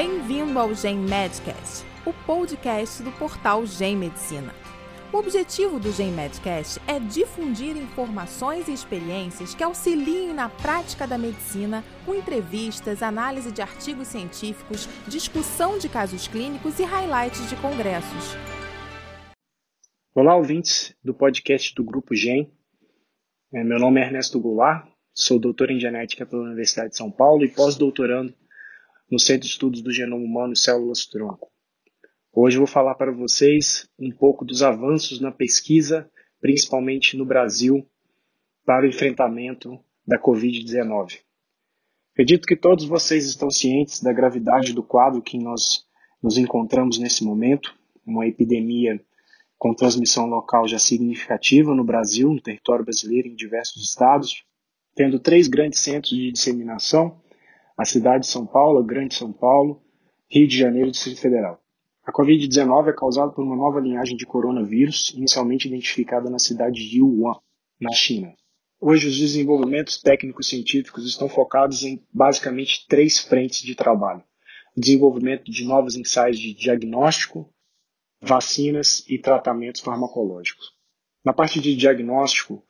Bem-vindo ao Gen Medcast, o podcast do portal Gen Medicina. O objetivo do Gen Medcast é difundir informações e experiências que auxiliem na prática da medicina, com entrevistas, análise de artigos científicos, discussão de casos clínicos e highlights de congressos. Olá, ouvintes do podcast do Grupo Gen. É, meu nome é Ernesto Goulart, sou doutor em genética pela Universidade de São Paulo e pós-doutorando no Centro de Estudos do Genoma Humano e Células Tronco. Hoje vou falar para vocês um pouco dos avanços na pesquisa, principalmente no Brasil, para o enfrentamento da Covid-19. Acredito que todos vocês estão cientes da gravidade do quadro que nós nos encontramos nesse momento, uma epidemia com transmissão local já significativa no Brasil, no território brasileiro, em diversos estados, tendo três grandes centros de disseminação a cidade de São Paulo, Grande São Paulo, Rio de Janeiro e Distrito Federal. A Covid-19 é causada por uma nova linhagem de coronavírus, inicialmente identificada na cidade de Wuhan, na China. Hoje, os desenvolvimentos técnicos científicos estão focados em basicamente três frentes de trabalho: o desenvolvimento de novos ensaios de diagnóstico, vacinas e tratamentos farmacológicos. Na parte de diagnóstico,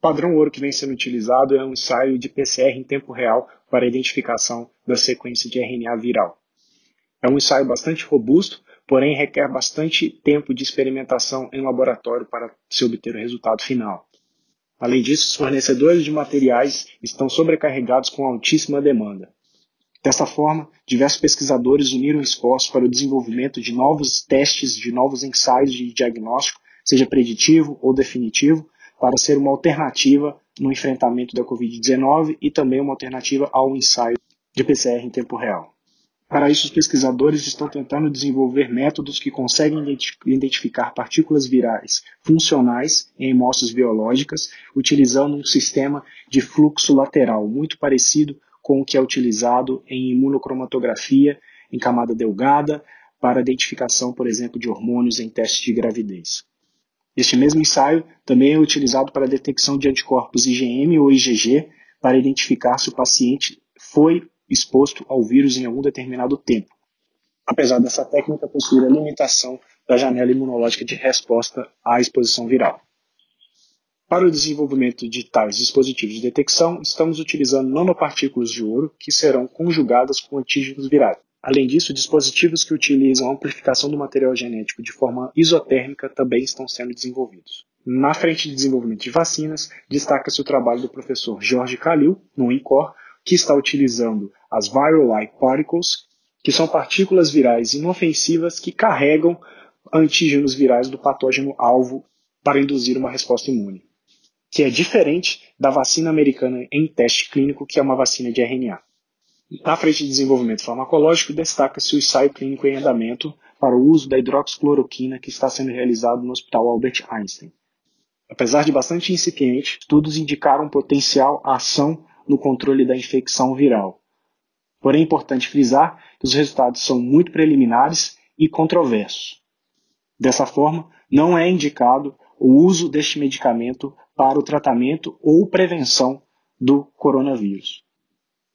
padrão ouro que vem sendo utilizado é um ensaio de PCR em tempo real para a identificação da sequência de RNA viral. É um ensaio bastante robusto, porém requer bastante tempo de experimentação em laboratório para se obter o resultado final. Além disso, os fornecedores de materiais estão sobrecarregados com altíssima demanda. Dessa forma, diversos pesquisadores uniram esforços para o desenvolvimento de novos testes, de novos ensaios de diagnóstico, seja preditivo ou definitivo, para ser uma alternativa no enfrentamento da Covid-19 e também uma alternativa ao ensaio de PCR em tempo real. Para isso, os pesquisadores estão tentando desenvolver métodos que conseguem identificar partículas virais funcionais em amostras biológicas, utilizando um sistema de fluxo lateral muito parecido com o que é utilizado em imunocromatografia em camada delgada para identificação, por exemplo, de hormônios em testes de gravidez. Este mesmo ensaio também é utilizado para a detecção de anticorpos IgM ou IgG para identificar se o paciente foi exposto ao vírus em algum determinado tempo, apesar dessa técnica possuir a limitação da janela imunológica de resposta à exposição viral. Para o desenvolvimento de tais dispositivos de detecção, estamos utilizando nanopartículas de ouro que serão conjugadas com antígenos virais. Além disso, dispositivos que utilizam a amplificação do material genético de forma isotérmica também estão sendo desenvolvidos. Na frente de desenvolvimento de vacinas, destaca-se o trabalho do professor Jorge Calil, no INCOR, que está utilizando as viral-like particles, que são partículas virais inofensivas que carregam antígenos virais do patógeno alvo para induzir uma resposta imune, que é diferente da vacina americana em teste clínico, que é uma vacina de RNA. Na frente de desenvolvimento farmacológico, destaca-se o ensaio clínico em andamento para o uso da hidroxicloroquina que está sendo realizado no Hospital Albert Einstein. Apesar de bastante incipiente, estudos indicaram potencial ação no controle da infecção viral. Porém, é importante frisar que os resultados são muito preliminares e controversos. Dessa forma, não é indicado o uso deste medicamento para o tratamento ou prevenção do coronavírus.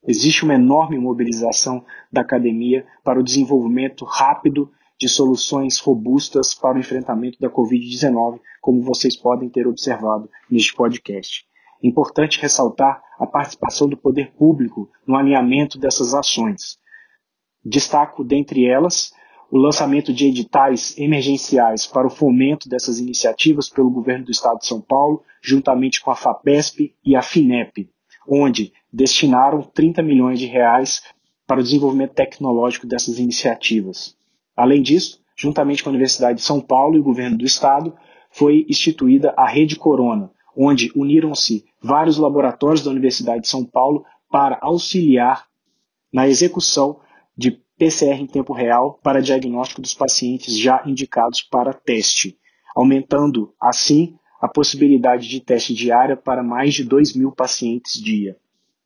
Existe uma enorme mobilização da academia para o desenvolvimento rápido de soluções robustas para o enfrentamento da Covid-19, como vocês podem ter observado neste podcast. É importante ressaltar a participação do poder público no alinhamento dessas ações. Destaco, dentre elas, o lançamento de editais emergenciais para o fomento dessas iniciativas pelo governo do Estado de São Paulo, juntamente com a FAPESP e a FINEP, onde destinaram 30 milhões de reais para o desenvolvimento tecnológico dessas iniciativas. Além disso, juntamente com a Universidade de São Paulo e o governo do estado, foi instituída a Rede Corona, onde uniram-se vários laboratórios da Universidade de São Paulo para auxiliar na execução de PCR em tempo real para diagnóstico dos pacientes já indicados para teste, aumentando assim a possibilidade de teste diária para mais de 2 mil pacientes dia.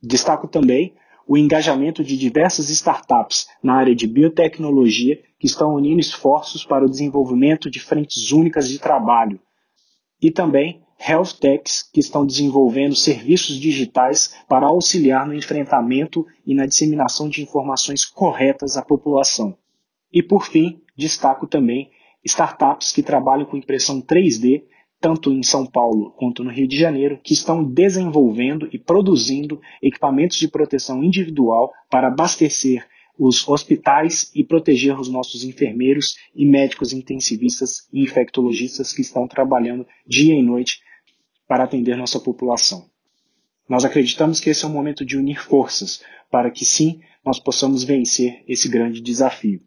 Destaco também o engajamento de diversas startups na área de biotecnologia que estão unindo esforços para o desenvolvimento de frentes únicas de trabalho. E também health techs que estão desenvolvendo serviços digitais para auxiliar no enfrentamento e na disseminação de informações corretas à população. E por fim, destaco também startups que trabalham com impressão 3D, tanto em São Paulo quanto no Rio de Janeiro, que estão desenvolvendo e produzindo equipamentos de proteção individual para abastecer os hospitais e proteger os nossos enfermeiros e médicos intensivistas e infectologistas que estão trabalhando dia e noite para atender nossa população. Nós acreditamos que esse é um momento de unir forças para que sim nós possamos vencer esse grande desafio.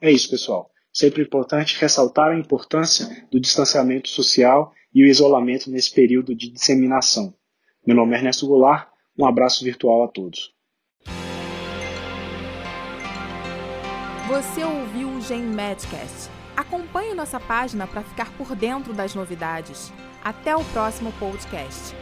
É isso, pessoal. Sempre importante ressaltar a importância do distanciamento social e o isolamento nesse período de disseminação. Meu nome é Ernesto Goulart, um abraço virtual a todos. Você ouviu o Gen Medcast. Acompanhe nossa página para ficar por dentro das novidades. Até o próximo podcast.